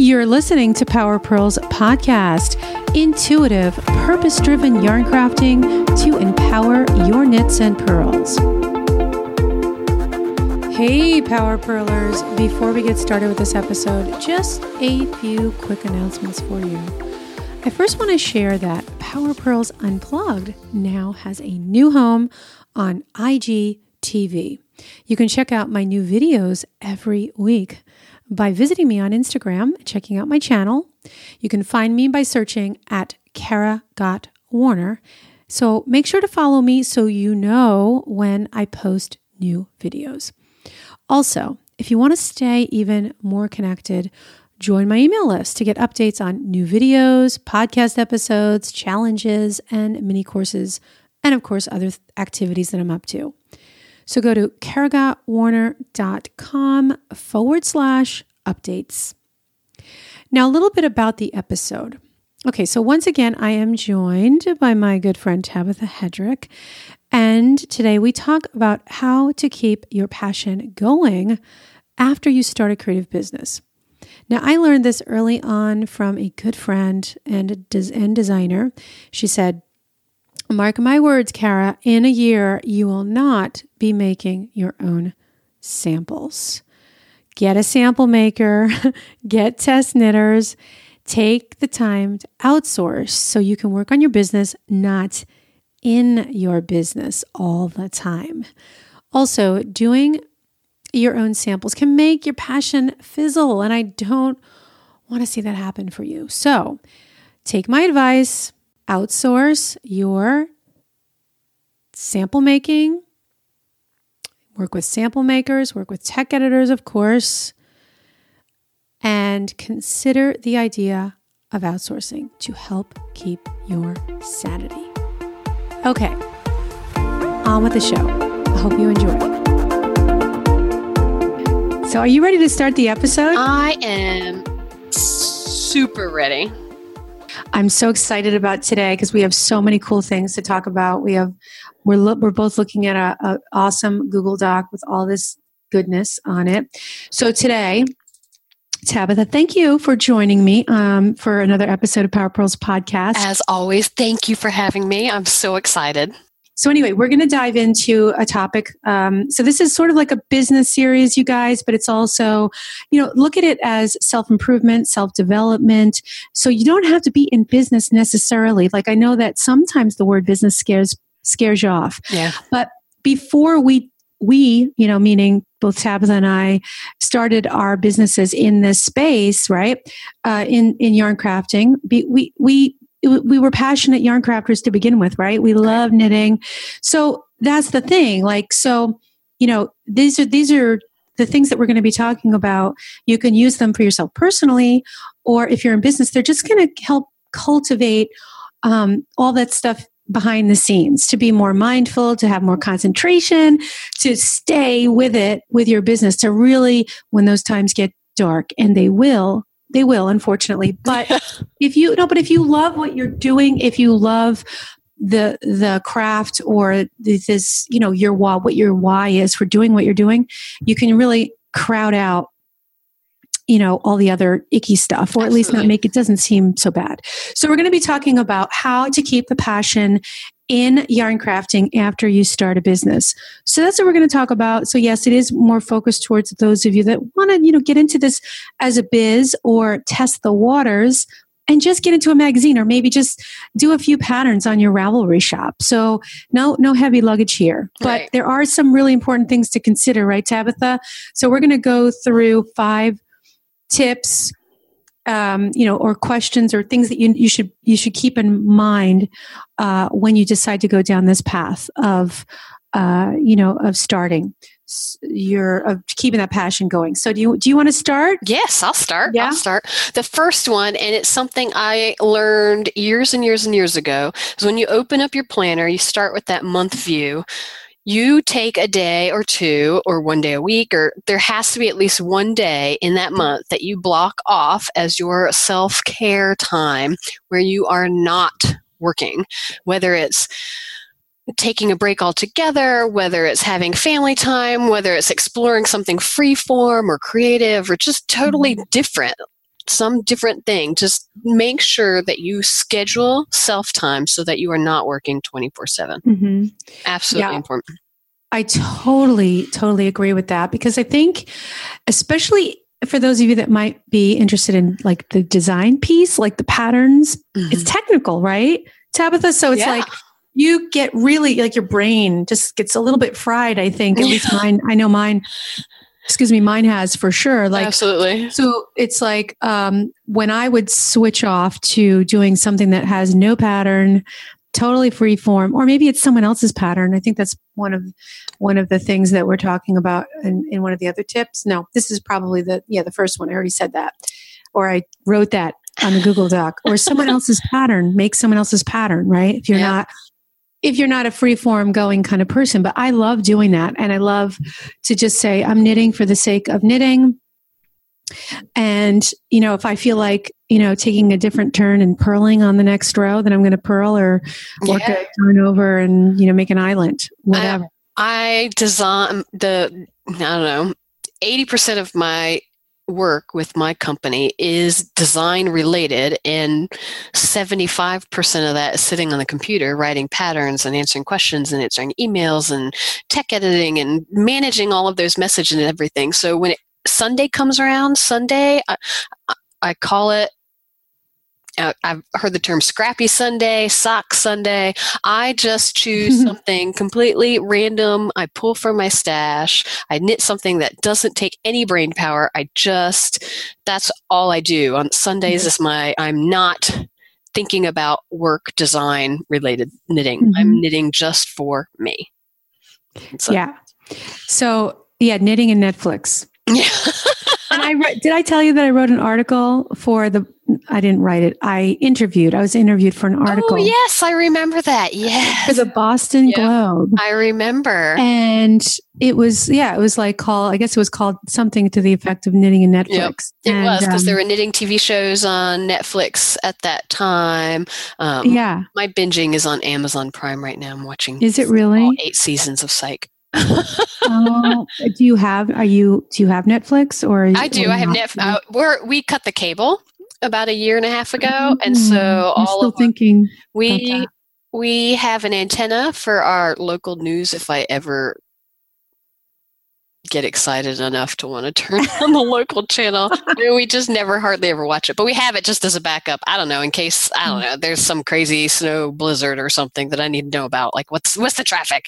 You're listening to Power Purls podcast, intuitive, purpose driven yarn crafting to empower your knits and purls. Hey, Power Purlers. Before we get started with this episode, just a few quick announcements for you. I first want to share that Power Purls Unplugged now has a new home on IGTV. You can check out my new videos every week by visiting me on Instagram, checking out my channel. You can find me by searching at Kara Gott Warner. So make sure to follow me so you know when I post new videos. Also, if you want to stay even more connected, join my email list to get updates on new videos, podcast episodes, challenges, and mini courses, and of course, other activities that I'm up to. So go to karagottwarner.com forward slash updates. Now, a little bit about the episode. Okay, so once again, I am joined by my good friend Tabitha Hedrick. And today we talk about how to keep your passion going after you start a creative business. Now, I learned this early on from a good friend and, and designer. She said, Mark my words, Kara, in a year, you will not be making your own samples. Get a sample maker, get test knitters, take the time to outsource so you can work on your business, not in your business all the time. Also, doing your own samples can make your passion fizzle, and I don't want to see that happen for you. So, take my advice outsource your sample making, work with sample makers, work with tech editors, of course, and consider the idea of outsourcing to help keep your sanity. Okay, on with the show. I hope you enjoy. So, are you ready to start the episode? I am super ready. I'm so excited about today because we have so many cool things to talk about. We have we're lo- we're both looking at a, a awesome Google Doc with all this goodness on it. So today, Tabitha, thank you for joining me um, for another episode of Power Purls podcast. As always, thank you for having me. I'm so excited. So, anyway, we're going to dive into a topic. Um, so, this is sort of like a business series, you guys, but it's also, you know, look at it as self improvement, self development. So, you don't have to be in business necessarily. Like, I know that sometimes the word business scares scares you off. Yeah. But before we we, you know, meaning both Tabitha and I, started our businesses in this space, right? Uh, in in yarn crafting, we we we were passionate yarn crafters to begin with, right? We love knitting. So that's the thing. Like, so, you know, these are, these are the things that we're going to be talking about. You can use them for yourself personally, or if you're in business, they're just going to help cultivate um, all that stuff behind the scenes to be more mindful, to have more concentration, to stay with it with your business, to really, when those times get dark, and they will, they will unfortunately. But if you no but if you love what you're doing if you love the the craft or this you know your why what your why is for doing what you're doing you can really crowd out you know all the other icky stuff or at least not make it doesn't seem so bad. So we're going to be talking about how to keep the passion in yarn crafting after you start a business. So that's what we're going to talk about. So yes, it is more focused towards those of you that want to, you know, get into this as a biz or test the waters and just get into a magazine or maybe just do a few patterns on your Ravelry shop. So no no heavy luggage here. But Right. there are some really important things to consider, right Tabitha? So we're going to go through five tips um, you know, or questions or things that you, you should you should keep in mind uh, when you decide to go down this path of, uh, you know, of starting your of keeping that passion going. So do you do you want to start? Yes, I'll start. Yeah? I'll start. The first one, and it's something I learned years and years and years ago, is when you open up your planner, you start with that month view. You take a day or two, or one day a week, or there has to be at least one day in that month that you block off as your self care time where you are not working, whether it's taking a break altogether, whether it's having family time, whether it's exploring something free form or creative or just totally mm-hmm. different. Some different thing. Just make sure that you schedule self time so that you are not working 24 7. Mm-hmm. Absolutely yeah. important. I totally, totally agree with that because I think, especially for those of you that might be interested in like the design piece, like the patterns, mm-hmm. it's technical, right? Tabitha. So it's yeah. like you get really like your brain just gets a little bit fried, I think. At least mine, I know mine, excuse me, mine has for sure. Like absolutely. So it's like um when I would switch off to doing something that has no pattern, totally free form or maybe it's someone else's pattern i think that's one of one of the things that we're talking about in, in one of the other tips no this is probably the yeah the first one i already said that or i wrote that on the google doc or someone else's pattern make someone else's pattern right if you're yeah. not if you're not a free form going kind of person but i love doing that and i love to just say i'm knitting for the sake of knitting and, you know, if I feel like, you know, taking a different turn and purling on the next row, then I'm going to purl or work yeah. a turn over and, you know, make an island, whatever. I, I design the, I don't know, 80% of my work with my company is design related and 75% of that is sitting on the computer writing patterns and answering questions and answering emails and tech editing and managing all of those messages and everything. So when it Sunday comes around, Sunday, I, I call it uh, I've heard the term scrappy Sunday, sock Sunday. I just choose something completely random. I pull from my stash. I knit something that doesn't take any brain power. I just, that's all I do. On Sundays is my, I'm not thinking about work design related knitting. Mm-hmm. I'm knitting just for me. So. Yeah. So, yeah, knitting and Netflix. Yeah. and I re- did I tell you that I wrote an article for the I didn't write it. I interviewed. I was interviewed for an oh, article. Oh, yes, I remember that. Yes. For the Boston yep. Globe. I remember. And it was yeah, it was like called I guess it was called something to the effect of knitting in Netflix. Yep. It and, was because um, there were knitting TV shows on Netflix at that time. Um, yeah. My binging is on Amazon Prime right now. I'm watching Is it really? eight seasons of Psych uh, do you have? Are you? Do you have Netflix or? I do. I have Netflix. Uh, we're we cut the cable about a year and a half ago, mm-hmm. and so mm, I'm all still thinking we we have an antenna for our local news. If I ever get excited enough to want to turn on the local channel. we just never hardly ever watch it, but we have it just as a backup. I don't know, in case I don't mm. know, there's some crazy snow blizzard or something that I need to know about. Like what's what's the traffic?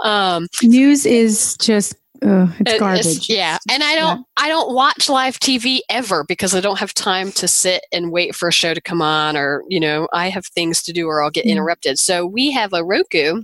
Um, News is just it's garbage. It's, yeah, and I don't yeah. I don't watch live TV ever because I don't have time to sit and wait for a show to come on, or you know I have things to do or I'll get mm. interrupted. So we have a Roku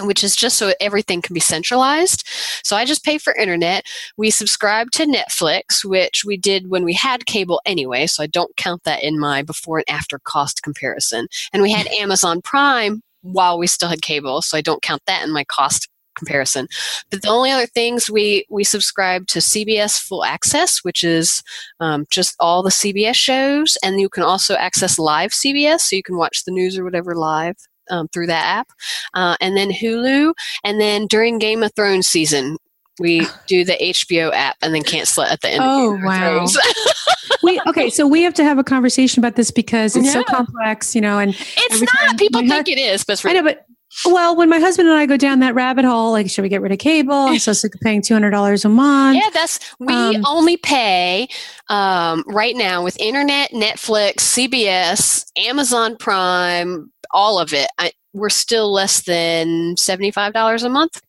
which is just so everything can be centralized. So I just pay for internet. We subscribe to Netflix, which we did when we had cable anyway, so I don't count that in my before and after cost comparison. And we had Amazon Prime while we still had cable, so I don't count that in my cost comparison. But the only other things we we subscribe to CBS All Access, which is um, just all the CBS shows, and you can also access live CBS, so you can watch the news or whatever live um, through that app, uh, and then Hulu, and then during Game of Thrones season, we do the HBO app and then cancel it at the end. Oh wow! we okay, so we have to have a conversation about this because it's yeah. so complex, you know. And it's not. People think hus- it is, but I know, but well, when my husband and I go down that rabbit hole, like, should we get rid of cable? I'm so sick of paying two hundred dollars a month. Yeah, that's we um, only pay um, right now with internet, Netflix, CBS, Amazon Prime, all of it. I, we're still less than seventy five dollars a month?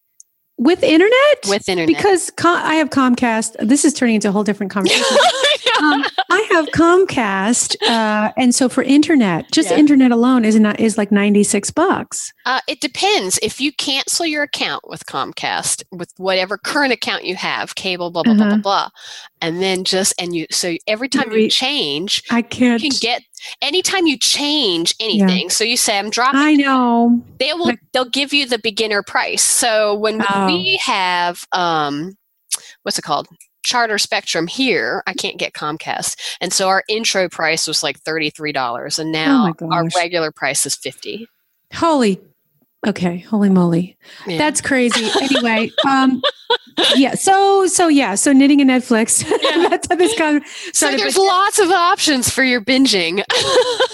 With internet? With internet. Because Com- i have comcast. This is turning into a whole different conversation. Um, i have comcast uh, and so for internet just yeah. internet alone is not is like 96 bucks. Uh, it depends. If you cancel your account with comcast with whatever current account you have cable blah blah uh-huh. blah blah blah and then just and you so every time you change i can't you can get anytime you change anything yeah. so you say i'm dropping i know. they will they'll give you the beginner price. So when oh. we have um what's it called? Charter spectrum here i can't get comcast. And so our intro price was like $33 and now oh our regular price is 50 holy okay holy moly. Yeah. that's crazy. Anyway um yeah. So so yeah. So knitting and Netflix. Yeah. That's how this kind of So there's lots of options for your binging.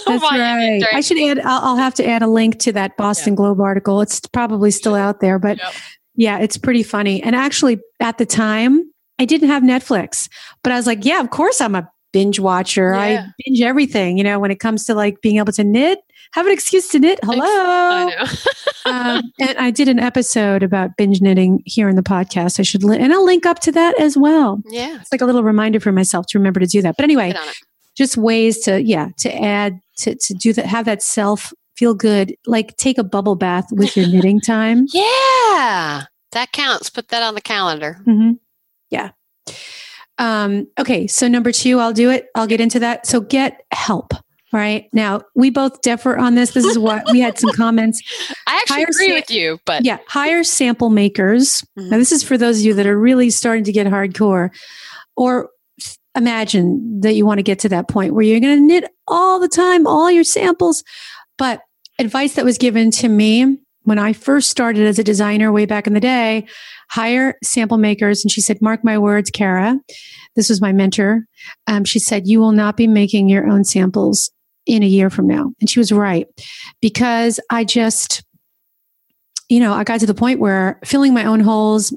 Oh That's right. I should add. I'll, I'll have to add a link to that Boston Globe article. It's probably still out there, but Yep. yeah, it's pretty funny. And actually, at the time, I didn't have Netflix, but I was like, yeah, of course, I'm a binge watcher. Yeah. I binge everything. You know, when it comes to like being able to knit, have an excuse to knit. Hello. I um, and I did an episode about binge knitting here in the podcast. I should, li- and I'll link up to that as well. yeah. It's like a little reminder for myself to remember to do that. But anyway, Get on it. just ways to yeah to add to to do that have that self feel good like take a bubble bath with your knitting time Yeah. That counts. Put that on the calendar. hmm yeah um okay so number two i'll do it. I'll get into that. So get help all right? Now we both differ on this. This is what we had some comments. I actually Hire agree sa- with you, but yeah hire sample makers. Mhm. now this is for those of you that are really starting to get hardcore. Or imagine that you want to get to that point where you're going to knit all the time all your samples. But advice that was given to me when i first started as a designer way back in the day hire sample makers and she said mark my words kara this was my mentor um, she said you will not be making your own samples in a year from now and she was right because i just you know, I got to the point where filling my own holes,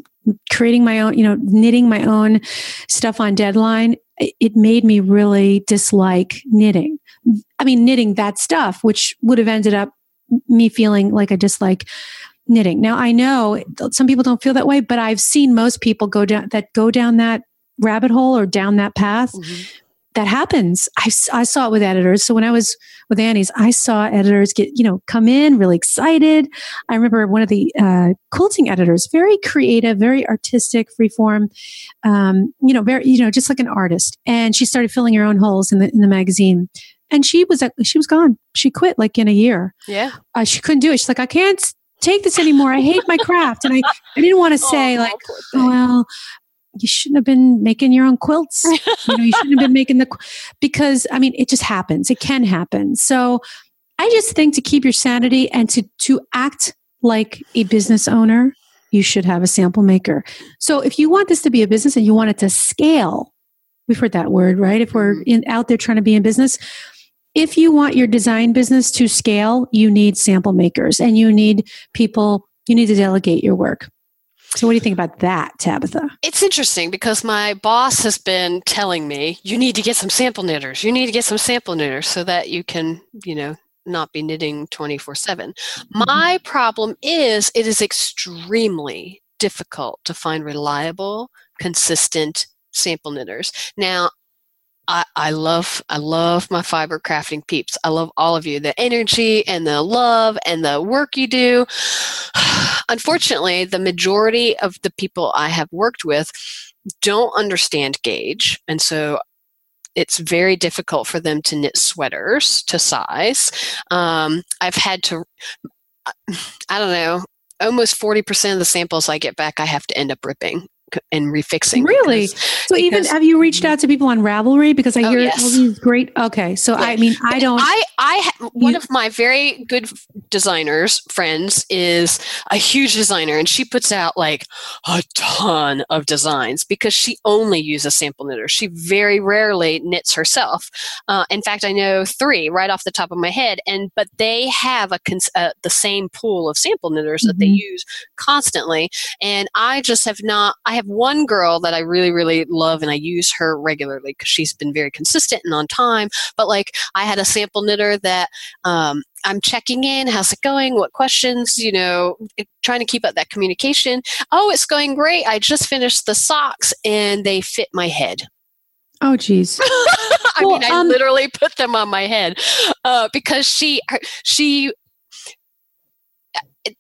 creating my own, you know, knitting my own stuff on deadline, it it made me really dislike knitting. I mean, knitting that stuff, which would have ended up me feeling like I dislike knitting. Now, I know some people don't feel that way, but I've seen most people go down that go down that rabbit hole or down that path Mhm. that happens. I, I saw it with editors. So when I was with Annie's, I saw editors get, you know, come in really excited. I remember one of the uh, quilting editors, very creative, very artistic, freeform, um, you know, very, you know, just like an artist. And she started filling her own holes in the in the magazine. And she was she was gone. She quit like in a year. yeah. Uh, she couldn't do it. She's like, I can't take this anymore. I hate my craft. And I, I didn't want to say Oh, like, oh, well, you shouldn't have been making your own quilts. you know, you shouldn't have been making the qu- because I mean, it just happens. It can happen. So I just think to keep your sanity and to to act like a business owner, you should have a sample maker. So if you want this to be a business and you want it to scale, we've heard that word, right? If we're Mhm. in out there trying to be in business, if you want your design business to scale, you need sample makers and you need people, you need to delegate your work. So what do you think about that, Tabitha? It's interesting because my boss has been telling me you need to get some sample knitters. You need to get some sample knitters so that you can, you know, not be knitting 24 7. Mm-hmm. My problem is it is extremely difficult to find reliable, consistent sample knitters. Now, I, I love I love my fiber crafting peeps. I love all of you. The energy and the love and the work you do. Unfortunately, the majority of the people I have worked with don't understand gauge, and so it's very difficult for them to knit sweaters to size. Um, I've had to, I don't know, almost 40% of the samples I get back, I have to end up ripping and refixing. Really? because- So even have you reached out to people on Ravelry because I Oh, hear yes. all these great. Okay, so I mean I don't. I, I, one You- of my very good designers friends is a huge designer, and she puts out like a ton of designs because she only uses sample knitters. She very rarely knits herself. Uh, in fact, I know three right off the top of my head, and but they have a cons- uh, the same pool of sample knitters that they Mhm. use constantly, and I just have not. I have one girl that I really, really love, and I use her regularly because she's been very consistent and on time. But like, I had a sample knitter that um, I'm checking in. How's it going? What questions? You know, trying to keep up that communication. Oh, it's going great. I just finished the socks and they fit my head. oh, geez. I Well, mean, I um, literally put them on my head uh, because she, she,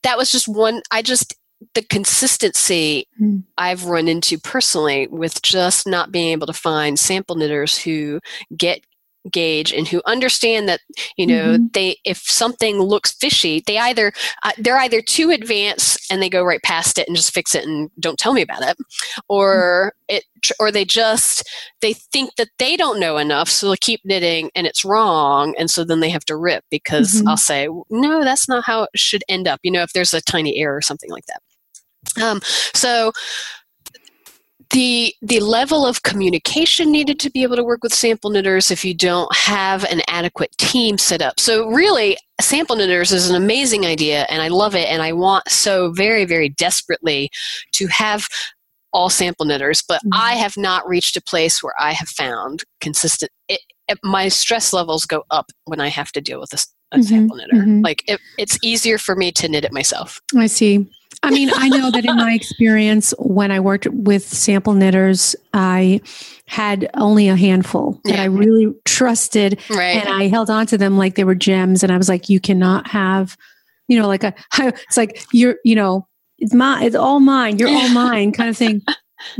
that was just one. I just the consistency Hmm. I've run into personally with just not being able to find sample knitters who get gauge and who understand that you know Mhm. they if something looks fishy they either uh, they're either too advanced and they go right past it and just fix it and don't tell me about it or it or they just they think that they don't know enough so they'll keep knitting and it's wrong and so then they have to rip because Mhm. i'll say no that's not how it should end up you know if there's a tiny error or something like that um, so the the level of communication needed to be able to work with sample knitters if you don't have an adequate team set up so really sample knitters is an amazing idea and i love it and i want so very very desperately to have all sample knitters but mm-hmm. i have not reached a place where i have found consistent it, it, my stress levels go up when i have to deal with a, a mm-hmm. sample knitter mm-hmm. like it, it's easier for me to knit it myself i see I mean, I know that in my experience, when I worked with sample knitters, I had only a handful that I really trusted, right. and I held on to them like they were gems. And I was like, "You cannot have, you know, like a. It's like you're, you know, it's my, it's all mine. You're all mine, kind of thing."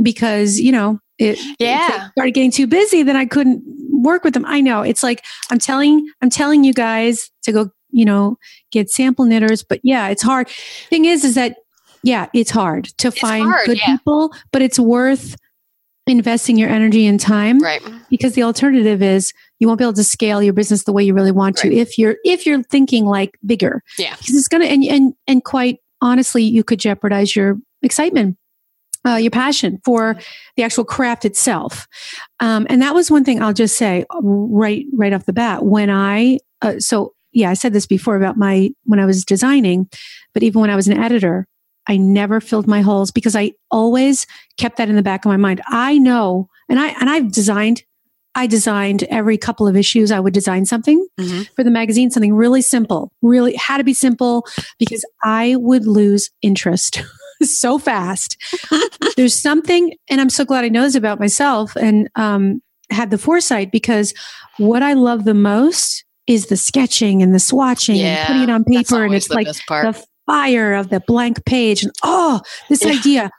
Because you know, it yeah it started getting too busy, then I couldn't work with them. I know it's like I'm telling, I'm telling you guys to go you know get sample knitters but yeah it's hard thing is is that yeah, it's hard to it's find hard, good yeah. people, but it's worth investing your energy and time. Right. Because the alternative is you won't be able to scale your business the way you really want right. to if you're if you're thinking like bigger. Yeah. Because it's gonna and and and quite honestly, you could jeopardize your excitement. Uh, your passion for the actual craft itself, um, and that was one thing I'll just say right right off the bat. When I uh, so yeah, I said this before about my when I was designing, but even when I was an editor, I never filled my holes because I always kept that in the back of my mind. I know, and I and I've designed. I designed every couple of issues. I would design something mm-hmm. for the magazine, something really simple. Really had to be simple because I would lose interest so fast. There's something, and I'm so glad I know this about myself and um, had the foresight because what I love the most is the sketching and the swatching yeah, and putting it on paper, and it's like the fire of the blank page and oh this yeah. idea.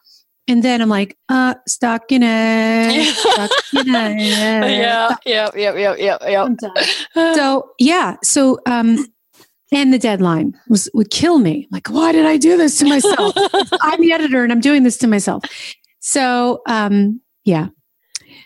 And then i'm like uh stuck in it stuck in it. Yeah yeah yeah yeah yeah yeah. So yeah so um and the deadline was would kill me. Like why did i do this to myself? I'm the editor and i'm doing this to myself. So um yeah.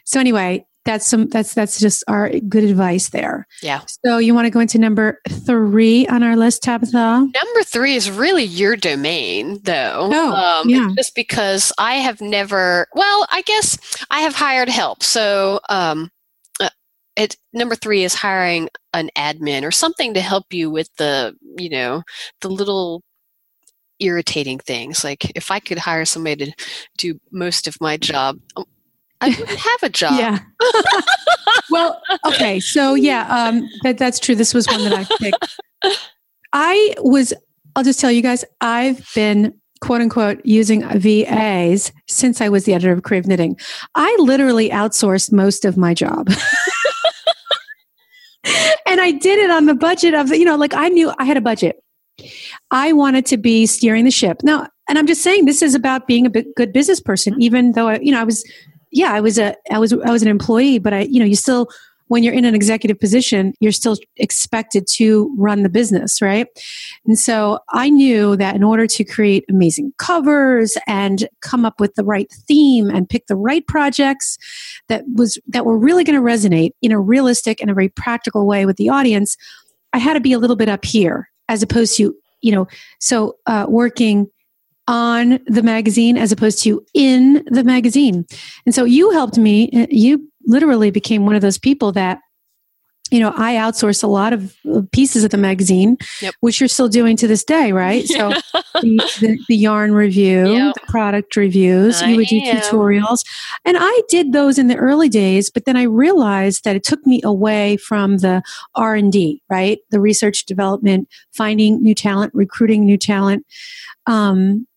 So anyway that's some that's that's just our good advice there. Yeah. So you want to go into number three on our list, Tabitha? Number three is really your domain, though. Oh, um, yeah. Just because I have never. Well, I guess I have hired help. So um, uh, it number three is hiring an admin or something to help you with the you know the little irritating things like if i could hire somebody to do most of my job I wouldn't have a job. Yeah. well, okay. So yeah, um, that, that's true. This was one that I picked. I was, I'll just tell you guys, I've been quote unquote using VAs since I was the editor of Creative Knitting. I literally outsourced most of my job. and I did it on the budget of, you know, like I knew I had a budget. I wanted to be steering the ship. Now, and I'm just saying this is about being a good business person, even though, I, you know, I was yeah, I was a I was I was an employee, but I you know you still when you're in an executive position, you're still expected to run the business, right? And so I knew that in order to create amazing covers and come up with the right theme and pick the right projects that was that were really going to resonate in a realistic and a very practical way with the audience, I had to be a little bit up here as opposed to you know so uh, working on the magazine as opposed to in the magazine. And so you helped me. Uh, you literally became one of those people that you know, I outsource a lot of pieces of the magazine, yep. which you're still doing to this day, right? So the, the, the, yarn review, yep. the product reviews, I you would do am. tutorials. And I did those in the early days, but then I realized that it took me away from the R&D, right? The research development, finding new talent, recruiting new talent. Um,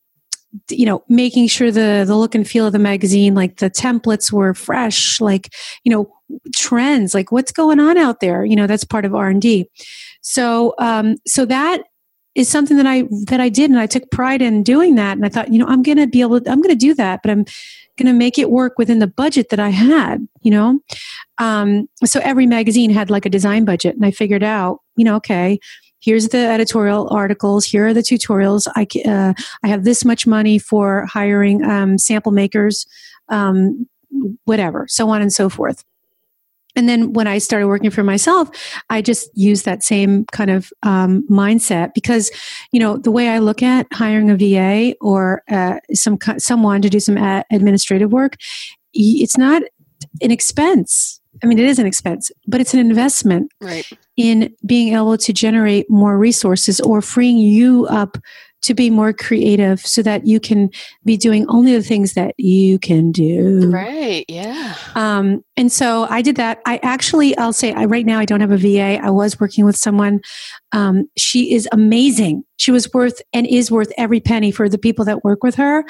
you know making sure the the look and feel of the magazine like the templates were fresh like you know trends like what's going on out there you know that's part of r&d so um so that is something that i that i did and i took pride in doing that. And i thought you know i'm gonna be able to i'm gonna do that but i'm gonna make it work within the budget that i had you know? Um so every magazine had like a design budget and i figured out you know okay here's the editorial articles here are the tutorials i, uh, I have this much money for hiring um, sample makers um, whatever so on and so forth and then when I started working for myself, I just used that same kind of um, mindset because, you know, the way I look at hiring a VA or uh, some someone to do some administrative work, it's not an expense. I mean, it is an expense, but it's an investment right. in being able to generate more resources or freeing you up to be more creative so that you can be doing only the things that you can do. Right. Yeah. Um, and so I did that. I actually, I'll say, I, right now I don't have a VA. I was working with someone. Um, she is amazing. She was worth and is worth every penny for the people that work with her.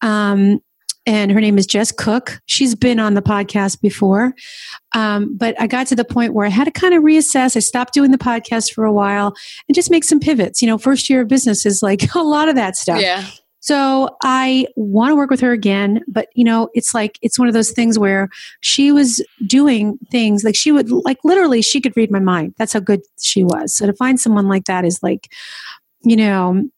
Um, and her name is Jess Cook. She's been on the podcast before. Um, but I got to the point where I had to kind of reassess. I stopped doing the podcast for a while and just make some pivots. You know, first year of business is like a lot of that stuff. Yeah. So I want to work with her again, but you know, it's like it's one of those things where she was doing things like she would like literally she could read my mind. That's how good she was. So to find someone like that is like, you know,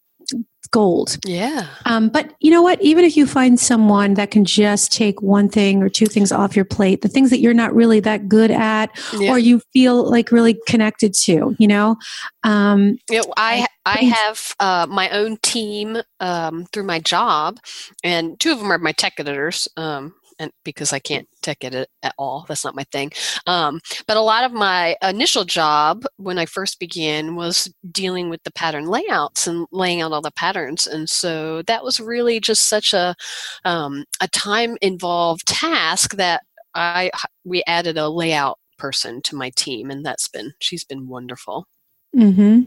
gold. Yeah. Um, but you know what? Even if you find someone that can just take one thing or two things off your plate, the things that you're not really that good at, yeah. or you feel like really connected to, you know. Um, you know, I I have uh, my own team um, through my job, and two of them are my tech editors. Um, and because I can't tech it at all, that's not my thing. Um, but a lot of my initial job when I first began was dealing with the pattern layouts and laying out all the patterns, and so that was really just such a um, a time involved task that I we added a layout person to my team, and that's been she's been wonderful. Hmm.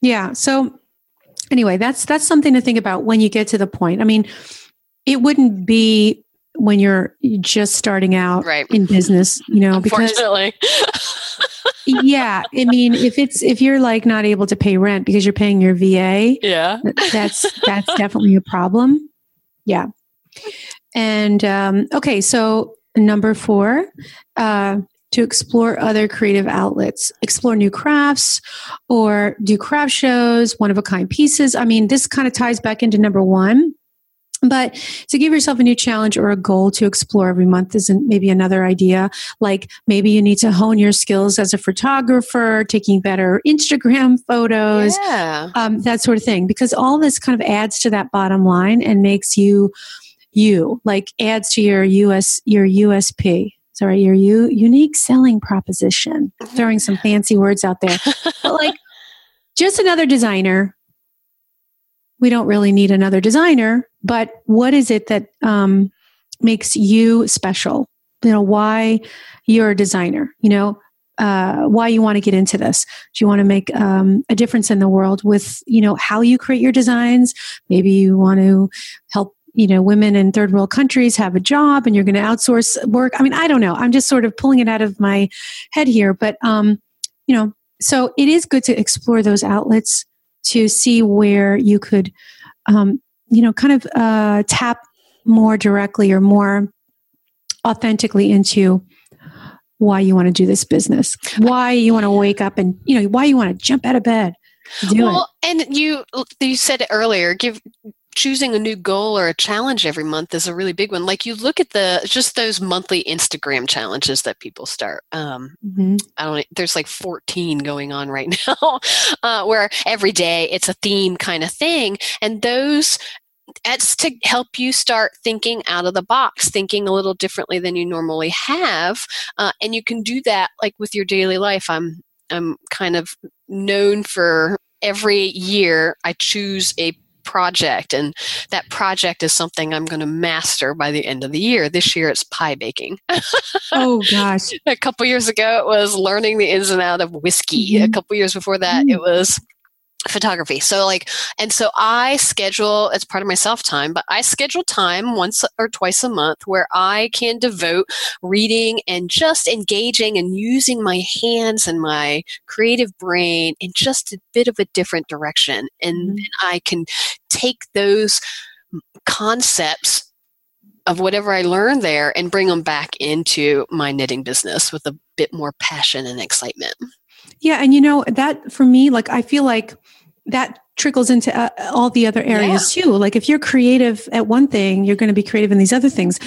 Yeah. So anyway, that's that's something to think about when you get to the point. I mean, it wouldn't be when you're just starting out right. in business, you know, because yeah, I mean, if it's if you're like not able to pay rent because you're paying your VA, yeah, that's that's definitely a problem. Yeah, and um, okay, so number four, uh, to explore other creative outlets, explore new crafts, or do craft shows, one of a kind pieces. I mean, this kind of ties back into number one but to give yourself a new challenge or a goal to explore every month isn't maybe another idea. Like maybe you need to hone your skills as a photographer, taking better Instagram photos, yeah. um, that sort of thing. Because all this kind of adds to that bottom line and makes you you, like adds to your US your USP. Sorry, your U, unique selling proposition. Throwing some fancy words out there, but like just another designer we don't really need another designer, but what is it that um, makes you special? You know, why you're a designer, you know, uh, why you want to get into this. Do you want to make um, a difference in the world with, you know, how you create your designs? Maybe you want to help you know women in third world countries have a job and you're going to outsource work i mean i don't know i'm just sort of pulling it out of my head here but um you know so it is good to explore those outlets to see where you could, um, you know, kind of uh, tap more directly or more authentically into why you want to do this business, why you want to wake up and, you know, why you want to jump out of bed. well, it. and you you said earlier. Give choosing a new goal or a challenge every month is a really big one. Like you look at the just those monthly Instagram challenges that people start. Um, mm-hmm. I don't. There's like 14 going on right now, uh, where every day it's a theme kind of thing, and those that's to help you start thinking out of the box, thinking a little differently than you normally have, uh, and you can do that like with your daily life. I'm I'm kind of known for every year I choose a project and that project is something i'm going to master by the end of the year this year it's pie baking oh gosh a couple years ago it was learning the ins and out of whiskey mm-hmm. a couple years before that mm-hmm. it was photography. So like and so I schedule as part of my self time, but I schedule time once or twice a month where I can devote reading and just engaging and using my hands and my creative brain in just a bit of a different direction and mm-hmm. I can take those concepts of whatever I learned there and bring them back into my knitting business with a bit more passion and excitement. Yeah, and you know that for me, like I feel like that trickles into uh, all the other areas yeah. too. Like if you're creative at one thing, you're going to be creative in these other things.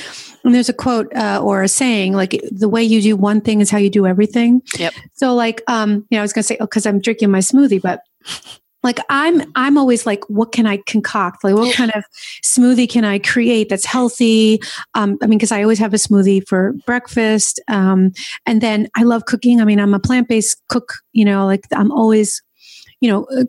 And there's a quote uh, or a saying like the way you do one thing is how you do everything. Yep. So like, um, you know, I was going to say, oh, cause I'm drinking my smoothie, but like I'm, I'm always like, what can I concoct? Like what yeah. kind of smoothie can I create that's healthy? Um, I mean, cause I always have a smoothie for breakfast. Um, and then I love cooking. I mean, I'm a plant-based cook, you know, like I'm always, you know, uh,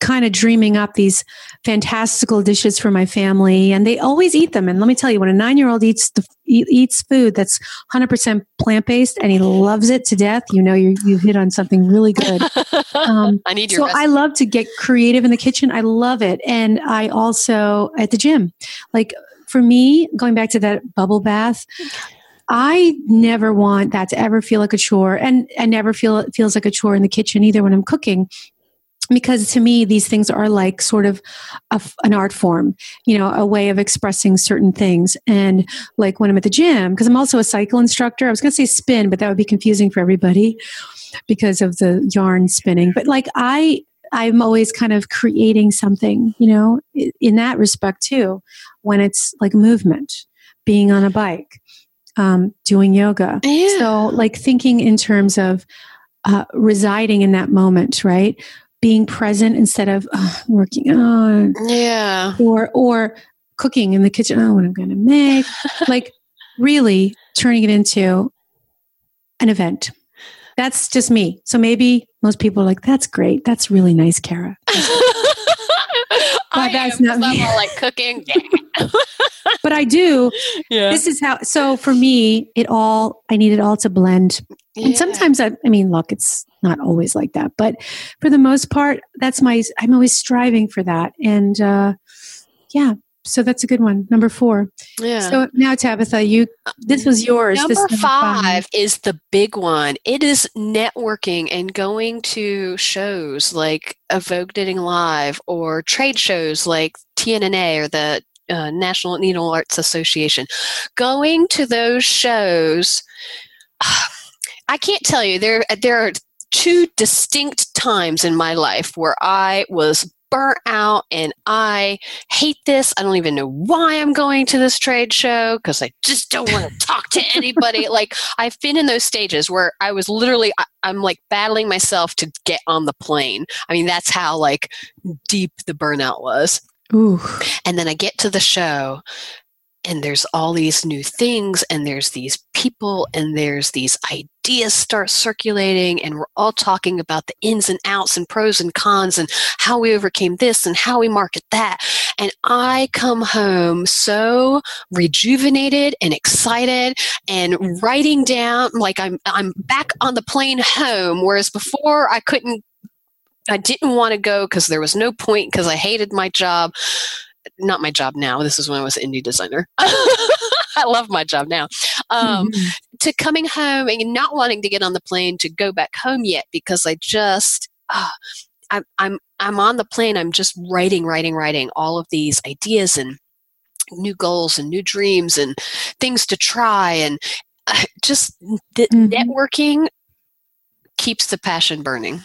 kind of dreaming up these fantastical dishes for my family and they always eat them. And let me tell you when a 9-year-old eats the, eats food that's 100% plant-based and he loves it to death you know you you hit on something really good. Um, i need your so recipe. i love to get creative in the kitchen. I love it. And i also at the gym. Like for me going back to that bubble bath I never want that to ever feel like a chore, and I never feel it feels like a chore in the kitchen either when I'm cooking because to me these things are like sort of a, an art form you know a way of expressing certain things. And like when i'm at the gym because i'm also a cycle instructor i was going to say spin but that would be confusing for everybody because of the yarn spinning. But like i i'm always kind of creating something you know in that respect too when it's like movement being on a bike um, doing yoga. Yeah. so like thinking in terms of uh, residing in that moment right being present instead of uh, working on yeah. or or cooking in the kitchen. Oh what i'm going to make. Like really turning it into an event. That's just me. So maybe most people are like that's great. That's really nice kara but that's am, not me. I'm all like cooking but i do yeah. this is how so for me it all i need it all to blend yeah. and sometimes I, I mean look it's not always like that but for the most part that's my i'm always striving for that and uh yeah so that's a good one. Number four. Yeah. So now tabitha you this was yours. Number, number five, five is the big one. It is networking and going to shows like Vogue Knitting Live or trade shows like tnna or the uh, national needle arts association. Going to those shows I can't tell you there there are two distinct times in my life where I was burnt out and I hate this. I don't even know why I'm going to this trade show because I just don't want to talk to anybody. like I've been in those stages where I was literally I, I'm like battling myself to get on the plane. I mean that's how like deep the burnout was. Ooh. And then I get to the show and there's all these new things and there's these people and there's these ideas start circulating and we're all talking about the ins and outs and pros and cons and how we overcame this and how we market that and i come home so rejuvenated and excited and writing down like i'm i'm back on the plane home whereas before i couldn't I didn't want to go because there was no point because I hated my job not my job now. This is when I was an indie designer. I love my job now. Um, mm-hmm. To coming home and not wanting to get on the plane to go back home yet because I just. Uh, I'm, I'm I'm on the plane. I'm just writing, writing, writing all of these ideas and new goals and new dreams and things to try and uh, just the mm-hmm. networking keeps the passion burning.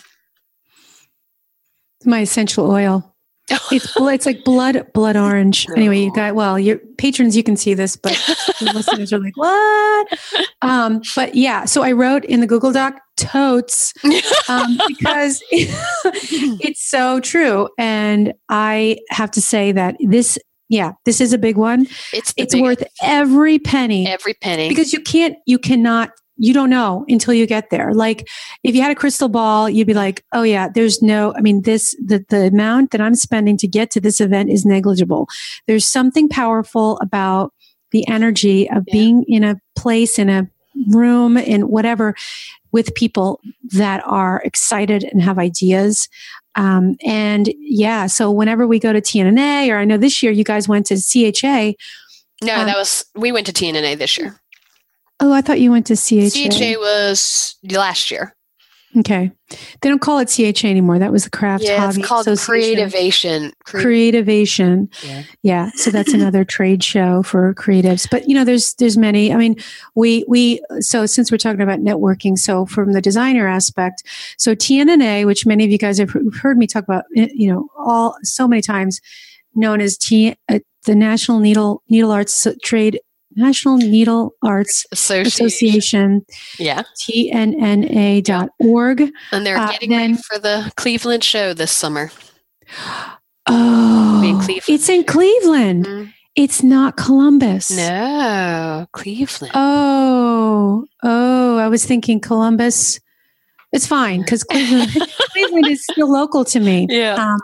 My essential oil it's it's like blood blood orange. Anyway, you got well, your patrons you can see this, but the listeners are like, what? Um, but yeah, so I wrote in the Google Doc totes um, because it's so true, and I have to say that this yeah, this is a big one. It's it's worth every penny. Every penny. Because you can't you cannot you don't know until you get there. Like if you had a crystal ball, you'd be like, oh yeah, there's no, I mean, this, the, the amount that I'm spending to get to this event is negligible. There's something powerful about the energy of yeah. being in a place, in a room, in whatever, with people that are excited and have ideas. Um, and yeah, so whenever we go to TNNA, or I know this year you guys went to CHA. No, um, that was, we went to TNNA this year. Oh, I thought you went to CHA. CHA was last year. Okay. They don't call it CHA anymore. That was the Craft Yeah, Hobby it's called Creativation. Creativation. Yeah. Yeah. So that's another trade show for creatives. But you know, there's there's many. I mean, we we so since we're talking about networking, so from the designer aspect, so TNNA, which many of you guys have heard me talk about, eh, you know, all so many times, known as T uh, the National Needle Needle Arts Trade National Needle Arts Association. Association, Yeah. TNNA.org. And they're Uh, getting then- ready for the Cleveland show this summer. Oh, in Cleveland. it's in Cleveland. Mhm. It's not Columbus. No, Cleveland. Oh, oh, I was thinking Columbus. It's fine because Cleveland, Cleveland is still local to me. yeah. Um,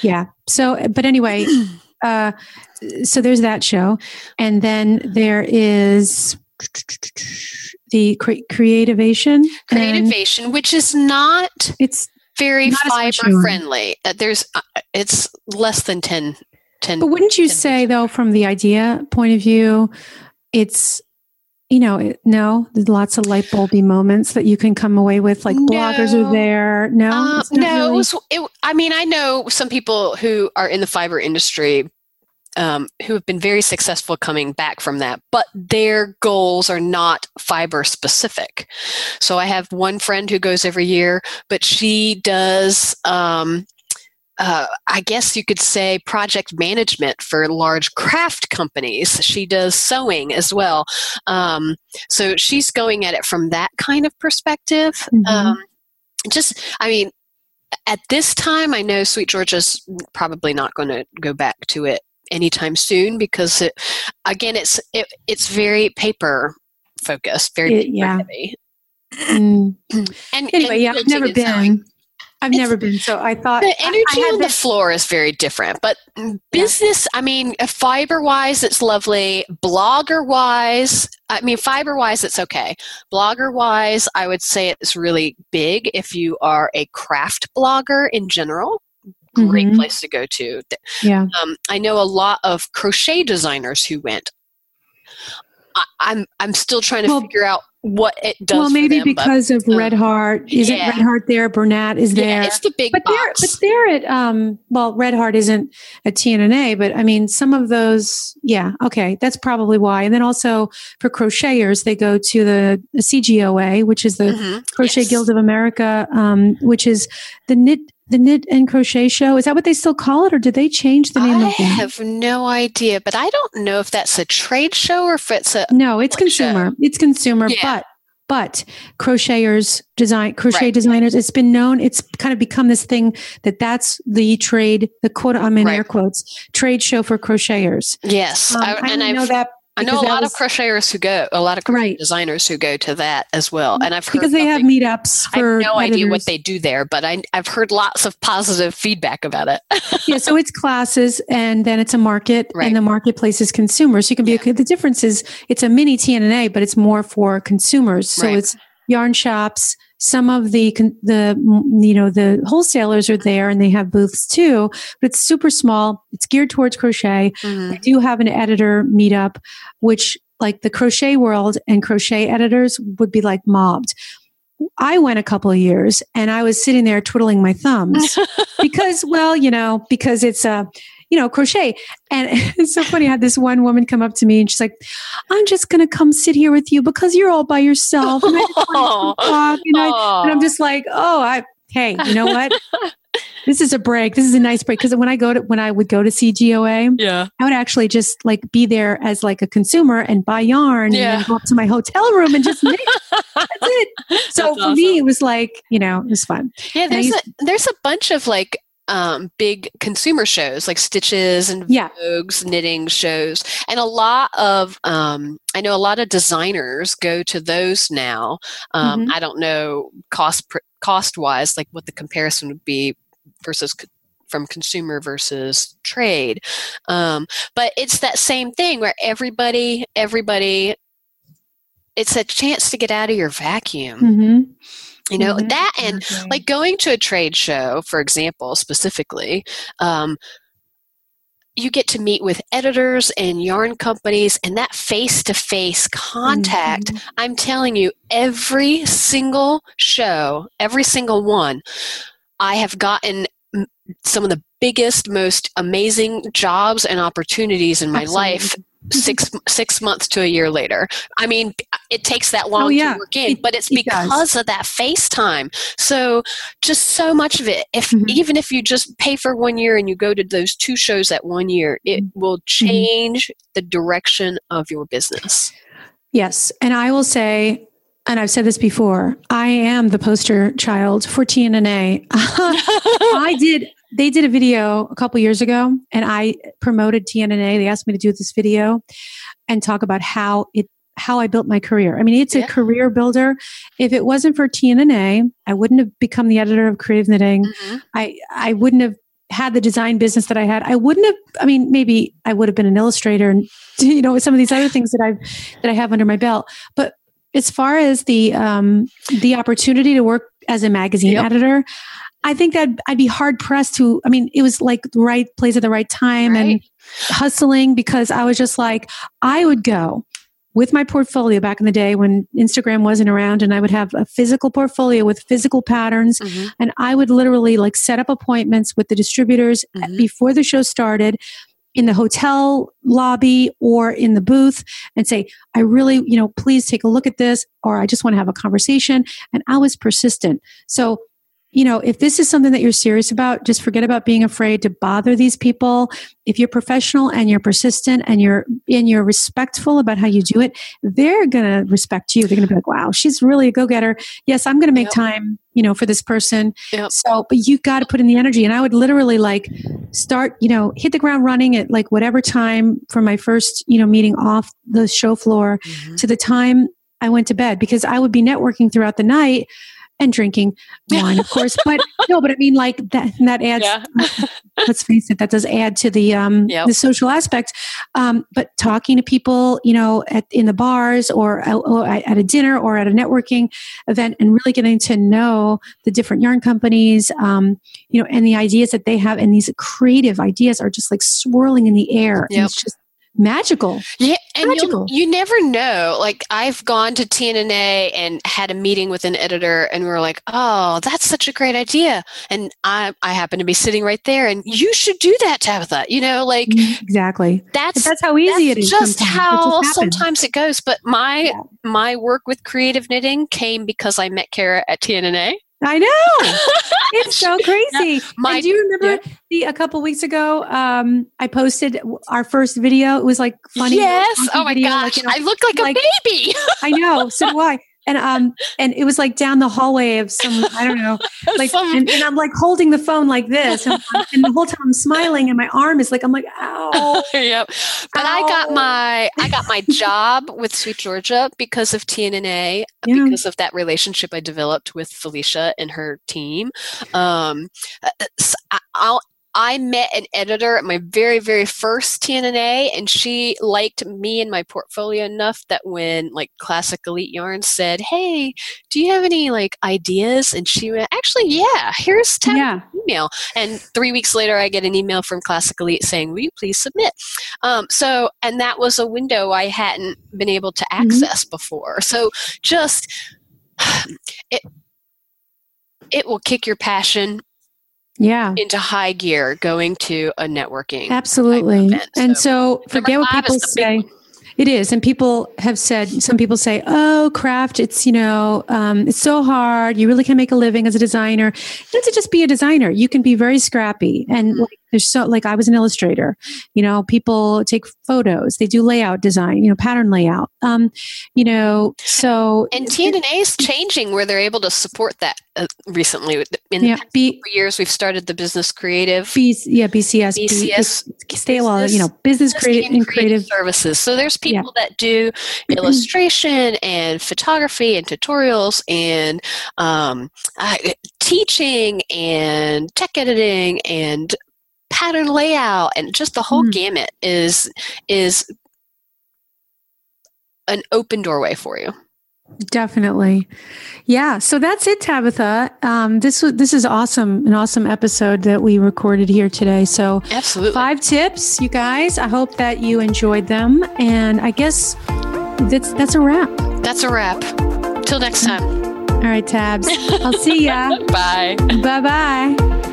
yeah. So, but anyway, uh, so there's that show, and then there is the cre- Creativation. and Creativation, which is not It's very Not fiber friendly. Uh, there's, uh, it's less than 10. 10 But wouldn't you 10 say, though, from the idea point of view, it's you know, it, no, there's lots of light bulby moments that you can come away with. Like bloggers are there. No, Uh, no, it was. It, I mean, I know some people who are in the fiber industry um, who have been very successful coming back from that, but their goals are not fiber specific. So I have one friend who goes every year, but she does. Um, uh, I guess you could say project management for large craft companies. She does sewing as well. Um, so she's going at it from that kind of perspective. Mhm. Um, just, I mean, at this time, I know Sweet Georgia's probably not going to go back to it anytime soon because it, again, it's it, it's very paper focused, very It- paper yeah. heavy. Mm. And Anyway, and yeah, I've never been. I've never been. So I thought The energy I had on the floor is very different, but business, I mean, fiber wise, it's lovely. Blogger wise, I mean, fiber wise, it's okay. Blogger wise, I would say it's really big if you are a craft blogger in general. Great Mhm. place to go to. Yeah. Um, I know a lot of crochet designers who went. I, I'm I'm still trying to Well- figure out what it does. Well, maybe them, but, because of uh, Red Heart. Isn't yeah. Red Heart there? Bernat is there. yeah, it's the big but they're box. but they're at um well Red Heart isn't a TNNA but I mean some of those yeah okay that's probably why and then also for crocheters they go to the, CGOA which is the Mhm, Crochet yes. Guild of America um which is the knit the knit and crochet show is that what they still call it or did they change the name I of it i have no idea, but I don't know if that's a trade show or if it's a. no it's public show. consumer it's consumer Yeah. but but crocheters design crochet Right. designers it's been known it's kind of become this thing that that's the trade the quote i'm in Right. air quotes trade show for crocheters Yes, Um, I, I, and I've, know that I know a lot was- of crocheters who go, a lot of Right. designers who go to that as well, and I've heard because they have meetups I have no idea what they do there, but I, I've heard lots of positive feedback about it. yeah so it's classes and then it's a market Right. and the marketplace is consumers you can be Yeah. the difference is it's a mini tnna but it's more for consumers so Right. it's yarn shops some of the the mm, you know the wholesalers are there and they have booths too but it's super small it's geared towards crochet Mhm. I do have an editor meetup, which like the crochet world and crochet editors would be like mobbed. I went a couple of years and I was sitting there twiddling my thumbs because, well, you know, because it's a, you know, crochet. And it's so funny. I had this one woman come up to me and she's like, I'm just going to come sit here with you because you're all by yourself. And, I just want to talk. And, I, and I'm just like, oh, I, hey, you know what? this is a break. This is a nice break. Because when I go to, when I would go to CGOA, yeah, I would actually just like be there as like a consumer and buy yarn Yeah. and then go up to my hotel room and just knit. That's it. So That's for awesome. me, it was like, you know, it was fun. yeah. There's used- a there's a bunch of like um, big consumer shows like Stitches and Yeah. Vogue's knitting shows, and a lot of um, I know a lot of designers go to those now. Um, Mhm. I don't know cost pr- cost wise, like what the comparison would be versus from consumer versus trade, um, but it's that same thing where everybody everybody. It's a chance to get out of your vacuum, Mm-hmm. You know that and like going to a trade show for example specifically um, you get to meet with editors and yarn companies and that face-to-face contact mm-hmm. i'm telling you every single show every single one i have gotten some of the biggest most amazing jobs and opportunities in my Absolutely. life six six months to a year later. I mean, it takes that long oh, yeah. to work in, but it's it because of that FaceTime. So just so much of it. If mm-hmm. even if you just pay for one year and you go to those two shows that one year, it mm-hmm. will mm-hmm. change mm-hmm. the direction of your business. Yes, and I will say and I've said this before, I am the poster child for TNNA. I did they did a video a couple years ago and I promoted TNNA. They asked me to do this video and talk about how it how I built my career. I mean, it's yeah. a career builder. If it wasn't for TNNA, I wouldn't have become the editor of Creative Knitting. Mm-hmm. I I wouldn't have had the design business that I had. I wouldn't have I mean, maybe I would have been an illustrator and you know, some of these other things that I've that I have under my belt. But as far as the um the opportunity to work as a magazine yep. editor, I think that I'd be hard pressed to. I mean, it was like the right place at the right time right. and hustling because I was just like, I would go with my portfolio back in the day when Instagram wasn't around and I would have a physical portfolio with physical patterns mm-hmm. and I would literally like set up appointments with the distributors mm-hmm. before the show started in the hotel lobby or in the booth and say, I really, you know, please take a look at this, or I just want to have a conversation. And I was persistent. So you know, if this is something that you're serious about, just forget about being afraid to bother these people. If you're professional and you're persistent and you're and you're respectful about how you do it, they're gonna respect you. They're gonna be like, "Wow, she's really a go-getter." Yes, I'm gonna make yep. time, you know, for this person. Yep. So, but you got to put in the energy. And I would literally like start, you know, hit the ground running at like whatever time from my first, you know, meeting off the show floor mm-hmm. to the time I went to bed because I would be networking throughout the night and drinking wine, of course. But no, but I mean, like that that adds. Yeah. let's face it, that does add to the um, yep. the social aspect. Um, but talking to people, you know, at in the bars or, or at a dinner or at a networking event, and really getting to know the different yarn companies, um, you know, and the ideas that they have, and these creative ideas are just like swirling in the air. Yep. it's just magical. Yeah, and magical. you never know. Like I've gone to TNNA and had a meeting with an editor, and we are like, "Oh, that's such a great idea," and I I happen to be sitting right there, and you should do that, Tabitha. You know, like mm-hmm, exactly. That's that's how easy it is. Just sometimes. how it just sometimes it goes. But my yeah. my work with creative knitting came because I met Kara at TNNA. I know. it's so crazy. Yeah, my, do you remember yeah. the a couple weeks ago? Um, I posted our first video. It was like funny. Yes. Oh my video, gosh. Like, you know, I look like, like a baby. I know. So do I and um and it was like down the hallway of some I don't know like some, and, and, I'm like holding the phone like this and, and, the whole time I'm smiling and my arm is like I'm like ow yep but ow. I got my I got my job with Sweet Georgia because of TNNA yeah. because of that relationship I developed with Felicia and her team um uh, uh, I'll I met an editor at my very, very first TNNA, and she liked me and my portfolio enough that when like Classic Elite Yarns said, "Hey, do you have any like ideas?" and she went, "Actually, yeah. Here's ten yeah. email." And three weeks later, I get an email from Classic Elite saying, "Will you please submit?" Um, so, and that was a window I hadn't been able to mm-hmm. access mm-hmm. before. So, just it it will kick your passion yeah. into high gear going to a networking absolutely. and so, so forget what people say. it is. And people have said some people say oh craft it's you know um, it's so hard. You really can make a living as a designer. Have to just be a designer? You can be very scrappy. And mm-hmm. like, there's so like I was an illustrator. You know, people take photos, they do layout design, you know, pattern layout. Um, you know, so and TNNA is changing where they're able to support that uh, recently. In yeah, B, years, we've started the business creative. B, yeah, BCS. BCS. B, stay well, you know, business, creative and creative services. So there's people yeah. that do illustration and photography and tutorials and um, uh, teaching and tech editing and pattern layout and just the whole mm. gamut is is an open doorway for you Definitely. Yeah. So that's it, Tabitha. Um, this was this is awesome, an awesome episode that we recorded here today. So absolutely five tips, you guys. I hope that you enjoyed them. And I guess that's that's a wrap. That's a wrap. Till next time. All right, Tabs. I'll see ya. Bye. Bye bye.